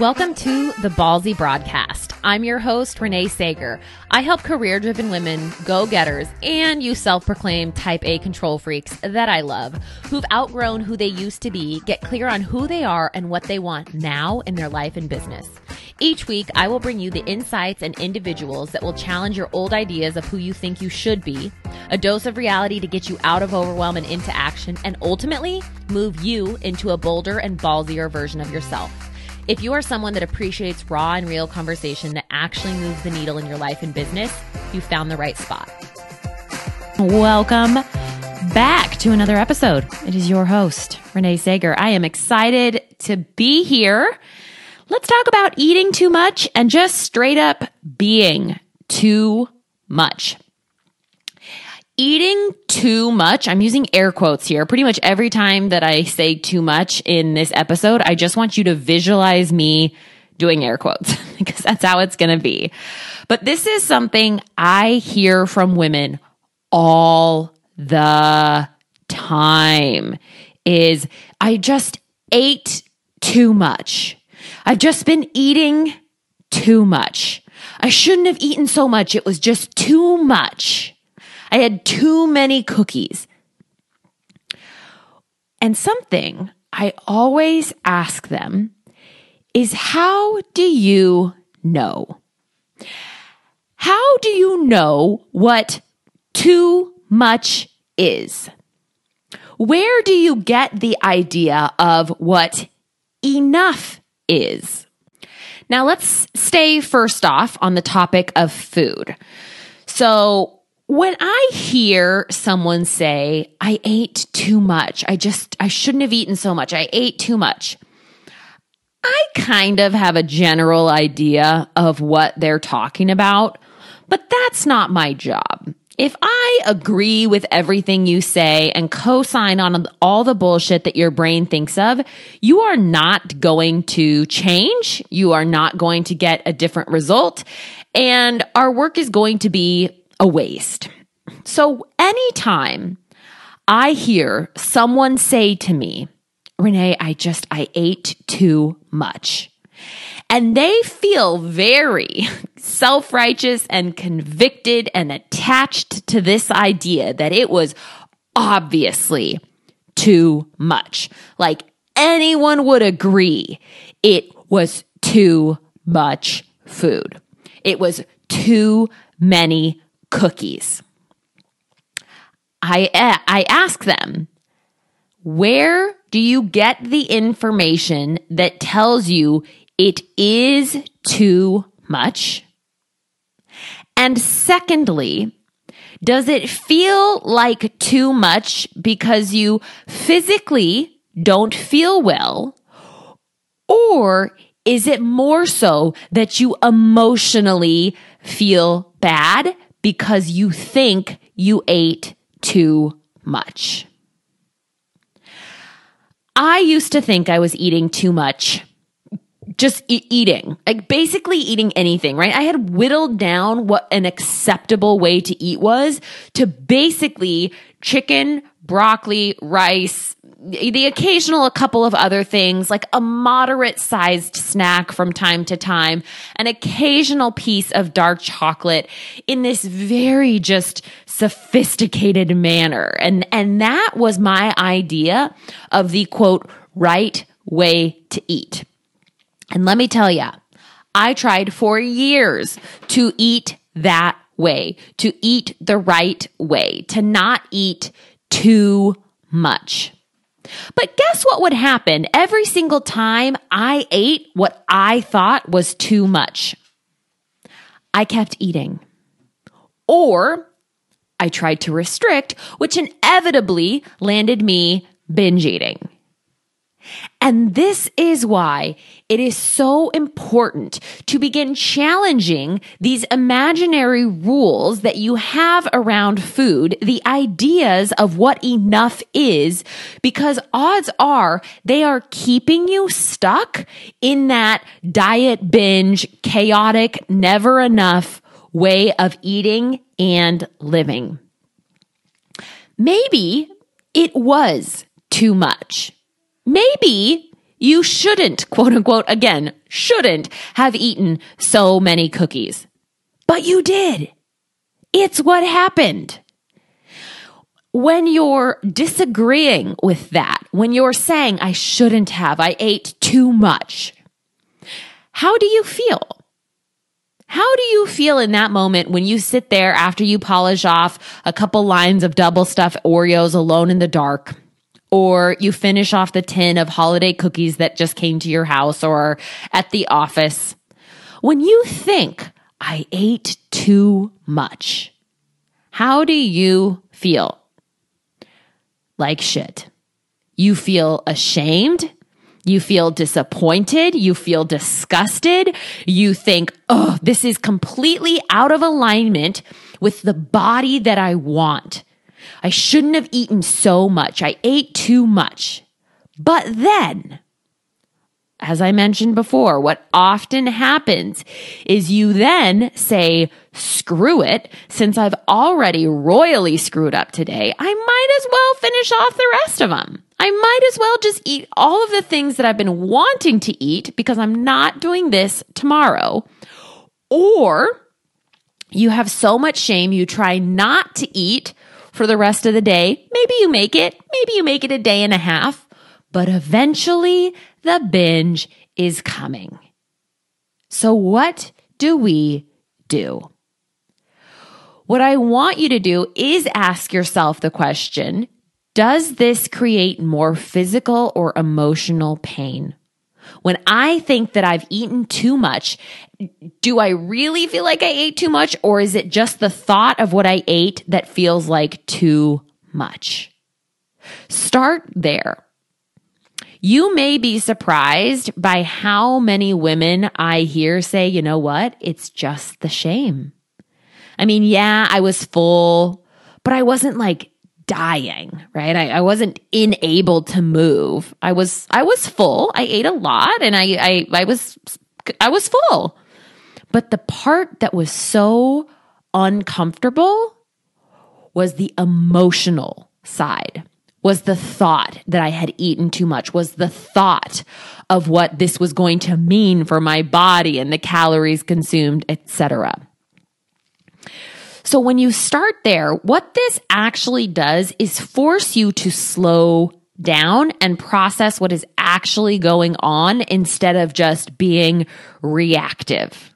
Welcome to the Ballsy Broadcast. I'm your host, Renee Sager. I help career driven women, go getters, and you self proclaimed type A control freaks that I love, who've outgrown who they used to be, get clear on who they are and what they want now in their life and business. Each week, I will bring you the insights and individuals that will challenge your old ideas of who you think you should be, a dose of reality to get you out of overwhelm and into action, and ultimately move you into a bolder and ballsier version of yourself. If you are someone that appreciates raw and real conversation that actually moves the needle in your life and business, you found the right spot. Welcome back to another episode. It is your host, Renee Sager. I am excited to be here. Let's talk about eating too much and just straight up being too much eating too much, I'm using air quotes here. Pretty much every time that I say too much in this episode, I just want you to visualize me doing air quotes because that's how it's going to be. But this is something I hear from women all the time is I just ate too much. I've just been eating too much. I shouldn't have eaten so much. It was just too much. I had too many cookies. And something I always ask them is how do you know? How do you know what too much is? Where do you get the idea of what enough is? Now let's stay first off on the topic of food. So when I hear someone say, I ate too much, I just, I shouldn't have eaten so much, I ate too much, I kind of have a general idea of what they're talking about, but that's not my job. If I agree with everything you say and co sign on all the bullshit that your brain thinks of, you are not going to change. You are not going to get a different result. And our work is going to be a waste. So anytime I hear someone say to me, Renee, I just, I ate too much. And they feel very self righteous and convicted and attached to this idea that it was obviously too much. Like anyone would agree it was too much food. It was too many cookies. I, I ask them, where do you get the information that tells you it is too much? And secondly, does it feel like too much because you physically don't feel well? Or is it more so that you emotionally feel bad because you think you ate too much. I used to think I was eating too much. Just e- eating, like basically eating anything, right? I had whittled down what an acceptable way to eat was to basically chicken, broccoli, rice, the occasional a couple of other things like a moderate sized snack from time to time, an occasional piece of dark chocolate in this very just sophisticated manner. And, and that was my idea of the quote, right way to eat. And let me tell you, I tried for years to eat that way, to eat the right way, to not eat too much. But guess what would happen every single time I ate what I thought was too much? I kept eating. Or I tried to restrict, which inevitably landed me binge eating. And this is why it is so important to begin challenging these imaginary rules that you have around food, the ideas of what enough is, because odds are they are keeping you stuck in that diet binge, chaotic, never enough way of eating and living. Maybe it was too much. Maybe You shouldn't, quote unquote, again, shouldn't have eaten so many cookies. But you did. It's what happened. When you're disagreeing with that, when you're saying, I shouldn't have, I ate too much, how do you feel? How do you feel in that moment when you sit there after you polish off a couple lines of double stuffed Oreos alone in the dark? Or you finish off the tin of holiday cookies that just came to your house or at the office. When you think, I ate too much, how do you feel? Like shit. You feel ashamed. You feel disappointed. You feel disgusted. You think, oh, this is completely out of alignment with the body that I want. I shouldn't have eaten so much. I ate too much. But then, as I mentioned before, what often happens is you then say, screw it. Since I've already royally screwed up today, I might as well finish off the rest of them. I might as well just eat all of the things that I've been wanting to eat because I'm not doing this tomorrow. Or you have so much shame, you try not to eat for the rest of the day. Maybe you make it, maybe you make it a day and a half, but eventually the binge is coming. So, what do we do? What I want you to do is ask yourself the question Does this create more physical or emotional pain? When I think that I've eaten too much, do I really feel like I ate too much, or is it just the thought of what I ate that feels like too much? Start there. You may be surprised by how many women I hear say, you know what? It's just the shame. I mean, yeah, I was full, but I wasn't like dying, right? I, I wasn't unable to move. I was, I was full. I ate a lot and I, I, I was, I was full. But the part that was so uncomfortable was the emotional side was the thought that I had eaten too much, was the thought of what this was going to mean for my body and the calories consumed, etc. So when you start there, what this actually does is force you to slow down and process what is actually going on instead of just being reactive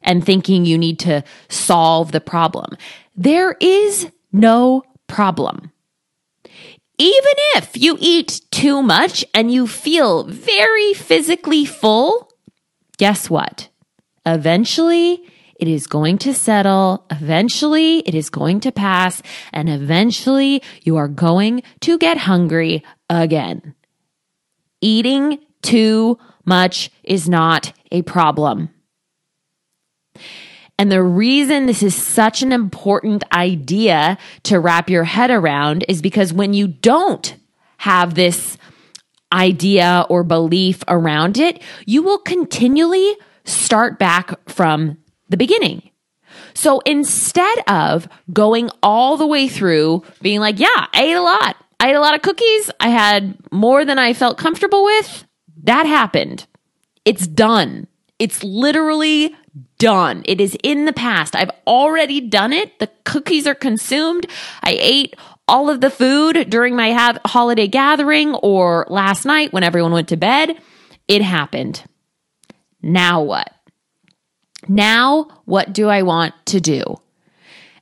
and thinking you need to solve the problem. There is no problem. Even if you eat too much and you feel very physically full, guess what? Eventually, it is going to settle. Eventually, it is going to pass. And eventually, you are going to get hungry again. Eating too much is not a problem. And the reason this is such an important idea to wrap your head around is because when you don't have this idea or belief around it, you will continually start back from the beginning. So instead of going all the way through being like, yeah, I ate a lot. I ate a lot of cookies. I had more than I felt comfortable with. That happened. It's done. It's literally done. It is in the past. I've already done it. The cookies are consumed. I ate all of the food during my have holiday gathering or last night when everyone went to bed. It happened. Now what? Now what do I want to do?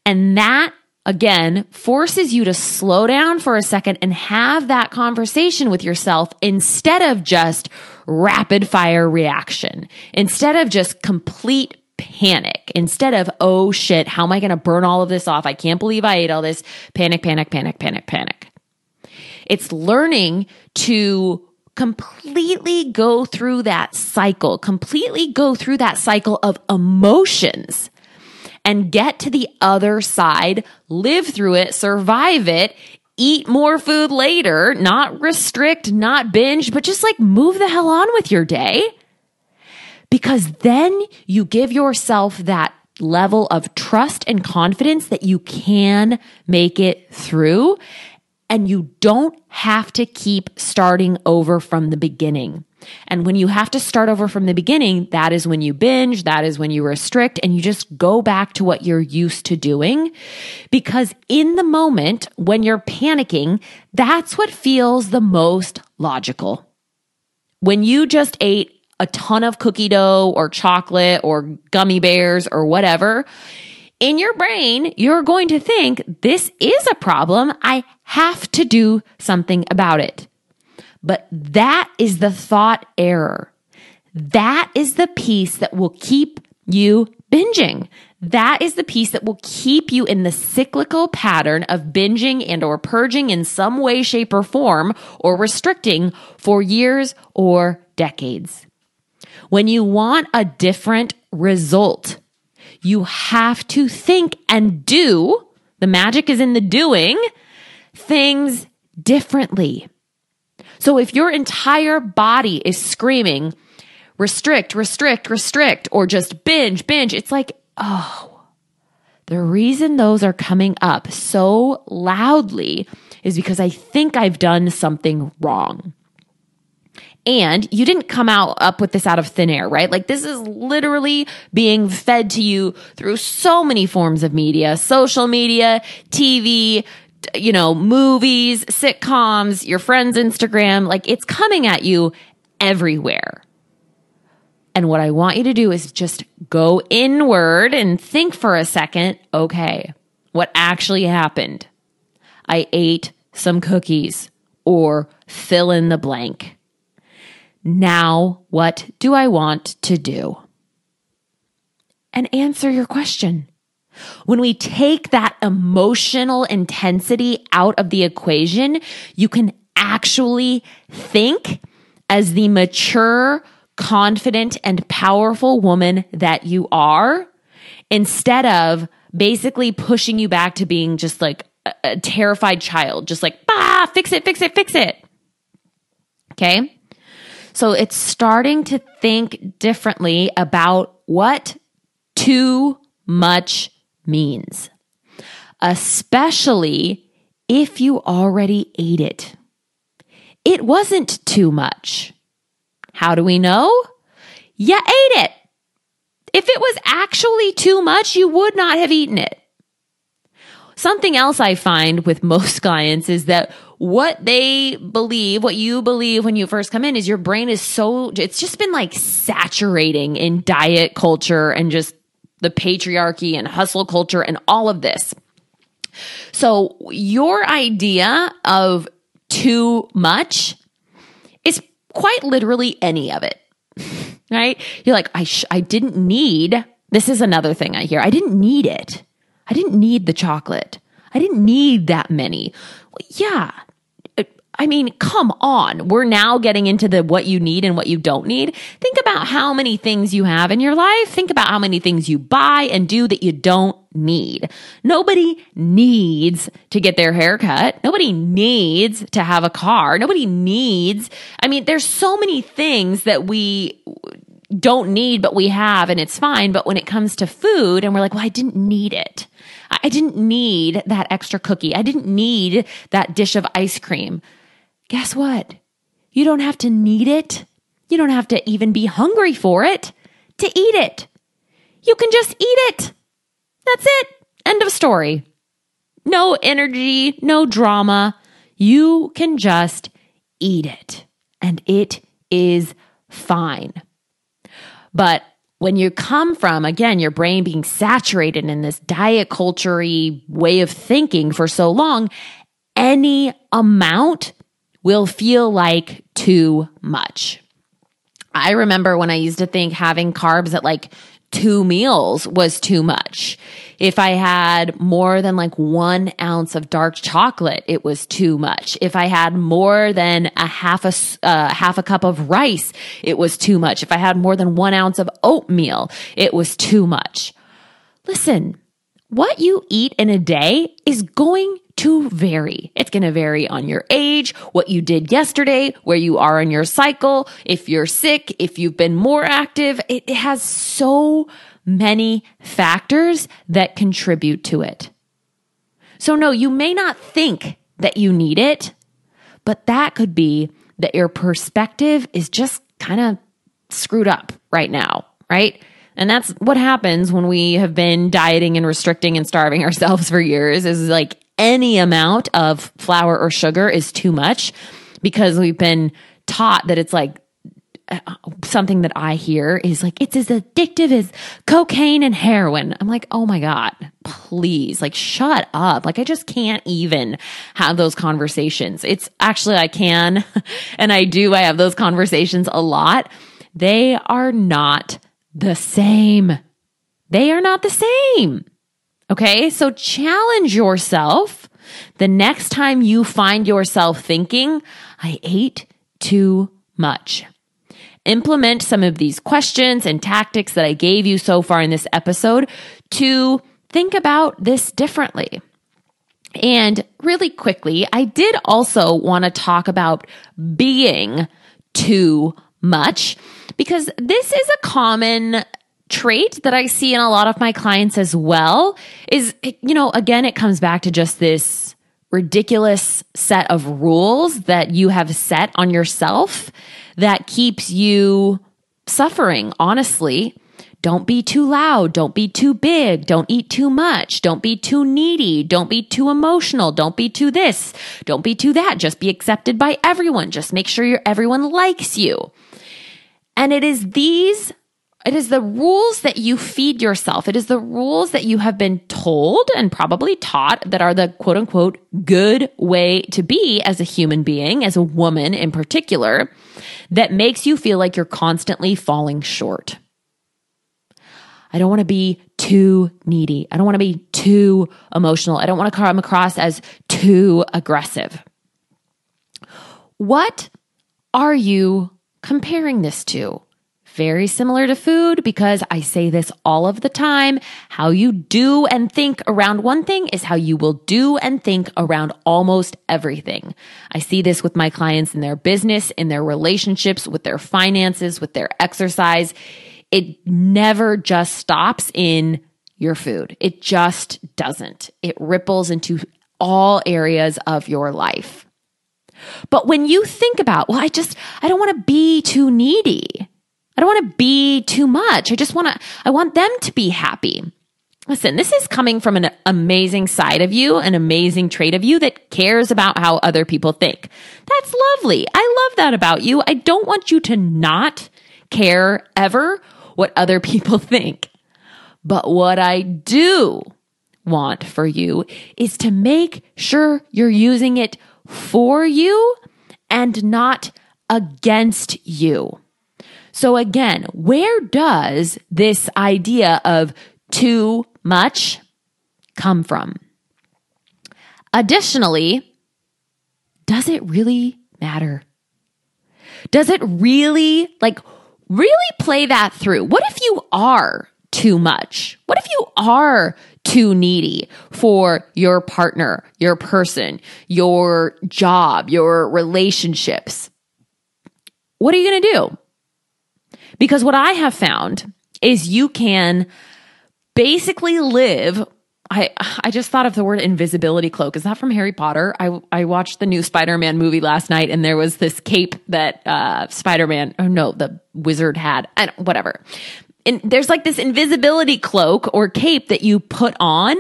And that again forces you to slow down for a second and have that conversation with yourself instead of just rapid fire reaction, instead of just complete panic, instead of, oh shit, how am I going to burn all of this off? I can't believe I ate all this. Panic, panic, panic, panic, panic. It's learning to completely go through that cycle, completely go through that cycle of emotions and get to the other side, live through it, survive it, eat more food later, not restrict, not binge, but just like move the hell on with your day. Because then you give yourself that level of trust and confidence that you can make it through. And you don't have to keep starting over from the beginning. And when you have to start over from the beginning, that is when you binge, that is when you restrict, and you just go back to what you're used to doing. Because in the moment when you're panicking, that's what feels the most logical. When you just ate a ton of cookie dough or chocolate or gummy bears or whatever, in your brain, you're going to think this is a problem. I have to do something about it. But that is the thought error. That is the piece that will keep you binging. That is the piece that will keep you in the cyclical pattern of binging and or purging in some way, shape or form or restricting for years or decades. When you want a different result, you have to think and do. The magic is in the doing things differently. So if your entire body is screaming, restrict, restrict, restrict, or just binge, binge, it's like, oh, the reason those are coming up so loudly is because I think I've done something wrong. And you didn't come out up with this out of thin air, right? Like this is literally being fed to you through so many forms of media, social media, TV, you know, movies, sitcoms, your friends' Instagram, like it's coming at you everywhere. And what I want you to do is just go inward and think for a second okay, what actually happened? I ate some cookies or fill in the blank. Now, what do I want to do? And answer your question. When we take that emotional intensity out of the equation, you can actually think as the mature, confident, and powerful woman that you are instead of basically pushing you back to being just like a, a terrified child, just like, bah, fix it, fix it, fix it. Okay. So it's starting to think differently about what too much means, especially if you already ate it. It wasn't too much. How do we know? You ate it. If it was actually too much, you would not have eaten it. Something else I find with most clients is that what they believe, what you believe when you first come in is your brain is so, it's just been like saturating in diet culture and just the patriarchy and hustle culture and all of this. So your idea of too much is quite literally any of it, right? You're like, I, sh- I didn't need, this is another thing I hear. I didn't need it. I didn't need the chocolate. I didn't need that many. Well, yeah, I mean, come on. We're now getting into the what you need and what you don't need. Think about how many things you have in your life. Think about how many things you buy and do that you don't need. Nobody needs to get their hair cut. Nobody needs to have a car. Nobody needs, I mean, there's so many things that we don't need, but we have and it's fine. But when it comes to food and we're like, well, I didn't need it. I didn't need that extra cookie. I didn't need that dish of ice cream guess what? You don't have to need it. You don't have to even be hungry for it to eat it. You can just eat it. That's it. End of story. No energy, no drama. You can just eat it and it is fine. But when you come from, again, your brain being saturated in this diet culture way of thinking for so long, any amount will feel like too much. I remember when I used to think having carbs at like two meals was too much. If I had more than like one ounce of dark chocolate, it was too much. If I had more than a half a, uh, half a cup of rice, it was too much. If I had more than one ounce of oatmeal, it was too much. Listen, what you eat in a day is going to vary. It's going to vary on your age, what you did yesterday, where you are in your cycle, if you're sick, if you've been more active. It has so many factors that contribute to it. So no, you may not think that you need it, but that could be that your perspective is just kind of screwed up right now, right? And that's what happens when we have been dieting and restricting and starving ourselves for years is like any amount of flour or sugar is too much because we've been taught that it's like uh, something that I hear is like, it's as addictive as cocaine and heroin. I'm like, oh my God, please, like, shut up. Like, I just can't even have those conversations. It's actually, I can, and I do. I have those conversations a lot. They are not the same. They are not the same. Okay. So challenge yourself the next time you find yourself thinking, I ate too much. Implement some of these questions and tactics that I gave you so far in this episode to think about this differently. And really quickly, I did also want to talk about being too much because this is a common trait that I see in a lot of my clients as well is, you know, again, it comes back to just this ridiculous set of rules that you have set on yourself that keeps you suffering, honestly. Don't be too loud. Don't be too big. Don't eat too much. Don't be too needy. Don't be too emotional. Don't be too this. Don't be too that. Just be accepted by everyone. Just make sure everyone likes you. And it is these, it is the rules that you feed yourself. It is the rules that you have been told and probably taught that are the quote unquote good way to be as a human being, as a woman in particular, that makes you feel like you're constantly falling short. I don't want to be too needy. I don't want to be too emotional. I don't want to come across as too aggressive. What are you comparing this to? Very similar to food because I say this all of the time. How you do and think around one thing is how you will do and think around almost everything. I see this with my clients in their business, in their relationships, with their finances, with their exercise. It never just stops in your food. It just doesn't. It ripples into all areas of your life. But when you think about, well, I just, I don't want to be too needy. I don't want to be too much. I just want to, I want them to be happy. Listen, this is coming from an amazing side of you, an amazing trait of you that cares about how other people think. That's lovely. I love that about you. I don't want you to not care ever what other people think. But what I do want for you is to make sure you're using it for you and not against you. So again, where does this idea of too much come from? Additionally, does it really matter? Does it really, like, really play that through? What if you are too much? What if you are too needy for your partner, your person, your job, your relationships? What are you going to do? Because what I have found is you can basically live I I just thought of the word invisibility cloak. Is that from Harry Potter? I I watched the new Spider-Man movie last night and there was this cape that uh Spider-Man oh no, the wizard had. And whatever and there's like this invisibility cloak or cape that you put on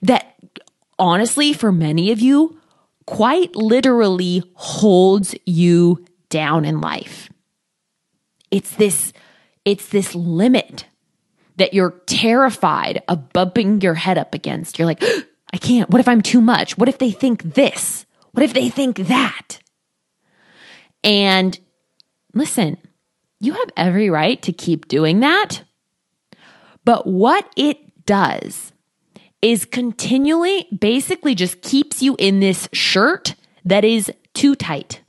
that honestly, for many of you, quite literally holds you down in life. It's this, it's this limit that you're terrified of bumping your head up against. You're like, I can't. What if I'm too much? What if they think this? What if they think that? And listen, you have every right to keep doing that. But what it does is continually basically just keeps you in this shirt that is too tight.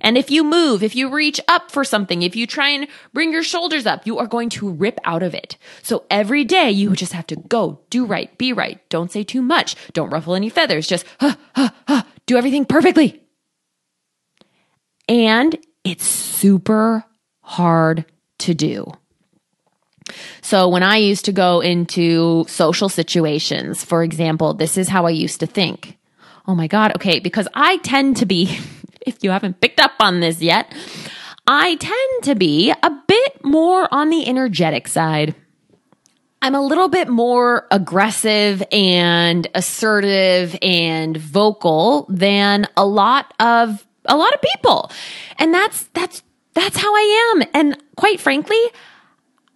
And if you move, if you reach up for something, if you try and bring your shoulders up, you are going to rip out of it. So every day you just have to go, do right, be right. Don't say too much. Don't ruffle any feathers. Just huh, huh, huh, do everything perfectly. And it's super hard to do. So when I used to go into social situations, for example, this is how I used to think. Oh my God, okay, because I tend to be, if you haven't picked up on this yet, I tend to be a bit more on the energetic side. I'm a little bit more aggressive and assertive and vocal than a lot of a lot of people. And that's that's that's how I am. And quite frankly,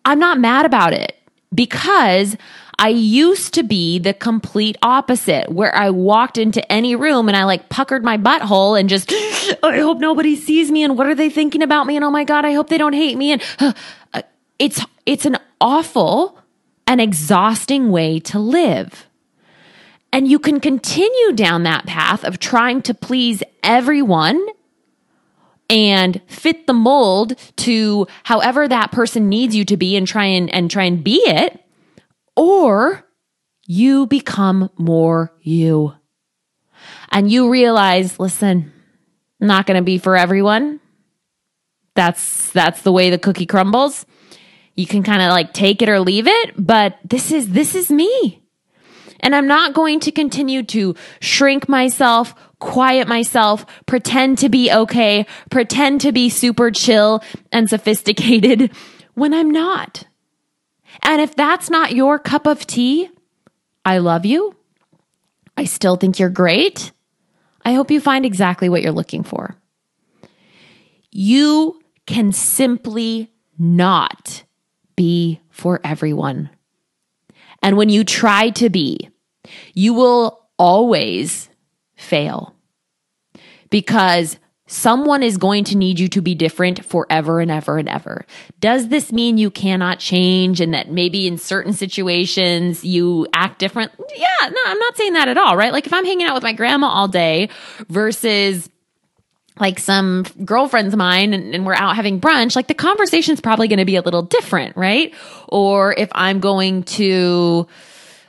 I'm not mad about it because I used to be the complete opposite where I walked into any room and I like puckered my butthole and just, I hope nobody sees me and what are they thinking about me? And oh my God, I hope they don't hate me. And uh, it's, it's an awful and exhausting way to live. And you can continue down that path of trying to please everyone and fit the mold to however that person needs you to be and try and, and try and be it. Or you become more you. And you realize, listen, not going to be for everyone. That's that's the way the cookie crumbles. You can kind of like take it or leave it, but this is this is me. And I'm not going to continue to shrink myself, quiet myself, pretend to be okay, pretend to be super chill and sophisticated when I'm not. And if that's not your cup of tea, I love you. I still think you're great. I hope you find exactly what you're looking for. You can simply not be for everyone. And when you try to be, you will always fail because Someone is going to need you to be different forever and ever and ever. Does this mean you cannot change and that maybe in certain situations you act different? Yeah, no, I'm not saying that at all, right? Like if I'm hanging out with my grandma all day versus like some girlfriends of mine and, and, we're out having brunch, like the conversation's probably going to be a little different, right? Or if I'm going to,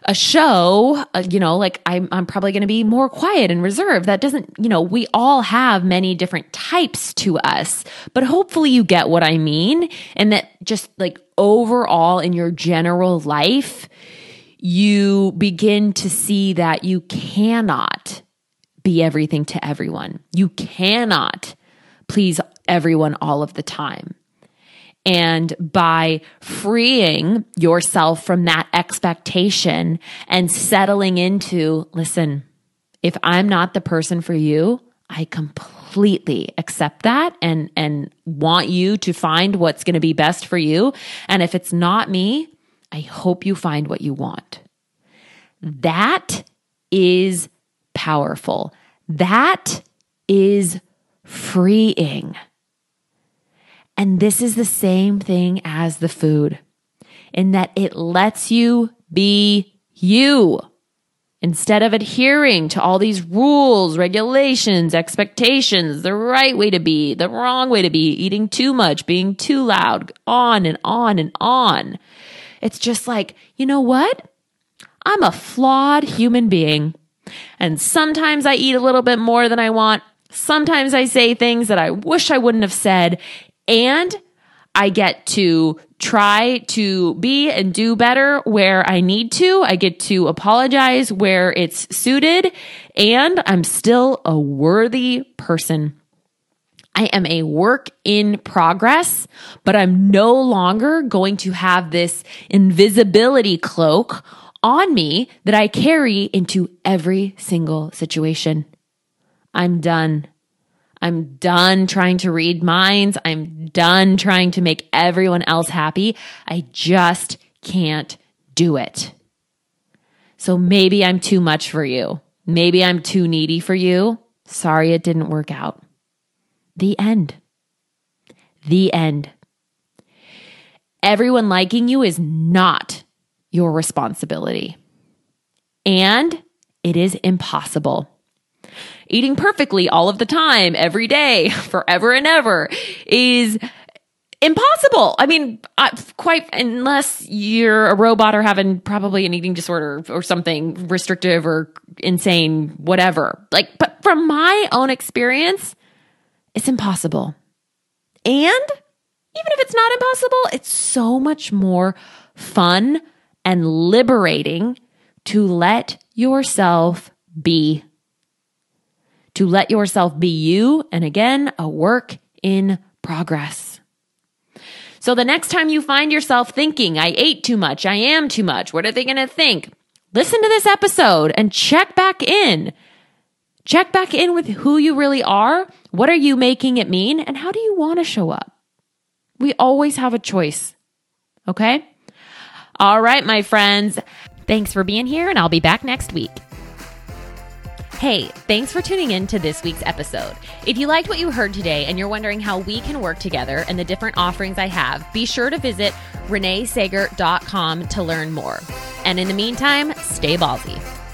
a show, uh, you know, like I'm, I'm probably going to be more quiet and reserved. That doesn't, you know, we all have many different types to us, but hopefully you get what I mean. And that just like overall in your general life, you begin to see that you cannot be everything to everyone. You cannot please everyone all of the time. And by freeing yourself from that expectation and settling into, listen, if I'm not the person for you, I completely accept that and, and want you to find what's going to be best for you. And if it's not me, I hope you find what you want. That is powerful. That is freeing. And this is the same thing as the food in that it lets you be you instead of adhering to all these rules, regulations, expectations, the right way to be, the wrong way to be, eating too much, being too loud, on and on and on. It's just like, you know what? I'm a flawed human being. And sometimes I eat a little bit more than I want. Sometimes I say things that I wish I wouldn't have said and I get to try to be and do better where I need to. I get to apologize where it's suited and I'm still a worthy person. I am a work in progress, but I'm no longer going to have this invisibility cloak on me that I carry into every single situation. I'm done. I'm done trying to read minds. I'm done trying to make everyone else happy. I just can't do it. So maybe I'm too much for you. Maybe I'm too needy for you. Sorry it didn't work out. The end. The end. Everyone liking you is not your responsibility. And it is impossible eating perfectly all of the time, every day, forever and ever is impossible. I mean, I, quite unless you're a robot or having probably an eating disorder or something restrictive or insane, whatever. Like, but from my own experience, it's impossible. And even if it's not impossible, it's so much more fun and liberating to let yourself be to let yourself be you. And again, a work in progress. So the next time you find yourself thinking, I ate too much, I am too much, what are they going to think? Listen to this episode and check back in. Check back in with who you really are. What are you making it mean? And how do you want to show up? We always have a choice. Okay? All right, my friends. Thanks for being here, and I'll be back next week. Hey, thanks for tuning in to this week's episode. If you liked what you heard today and you're wondering how we can work together and the different offerings I have, be sure to visit reneesager.com to learn more. And in the meantime, stay ballsy.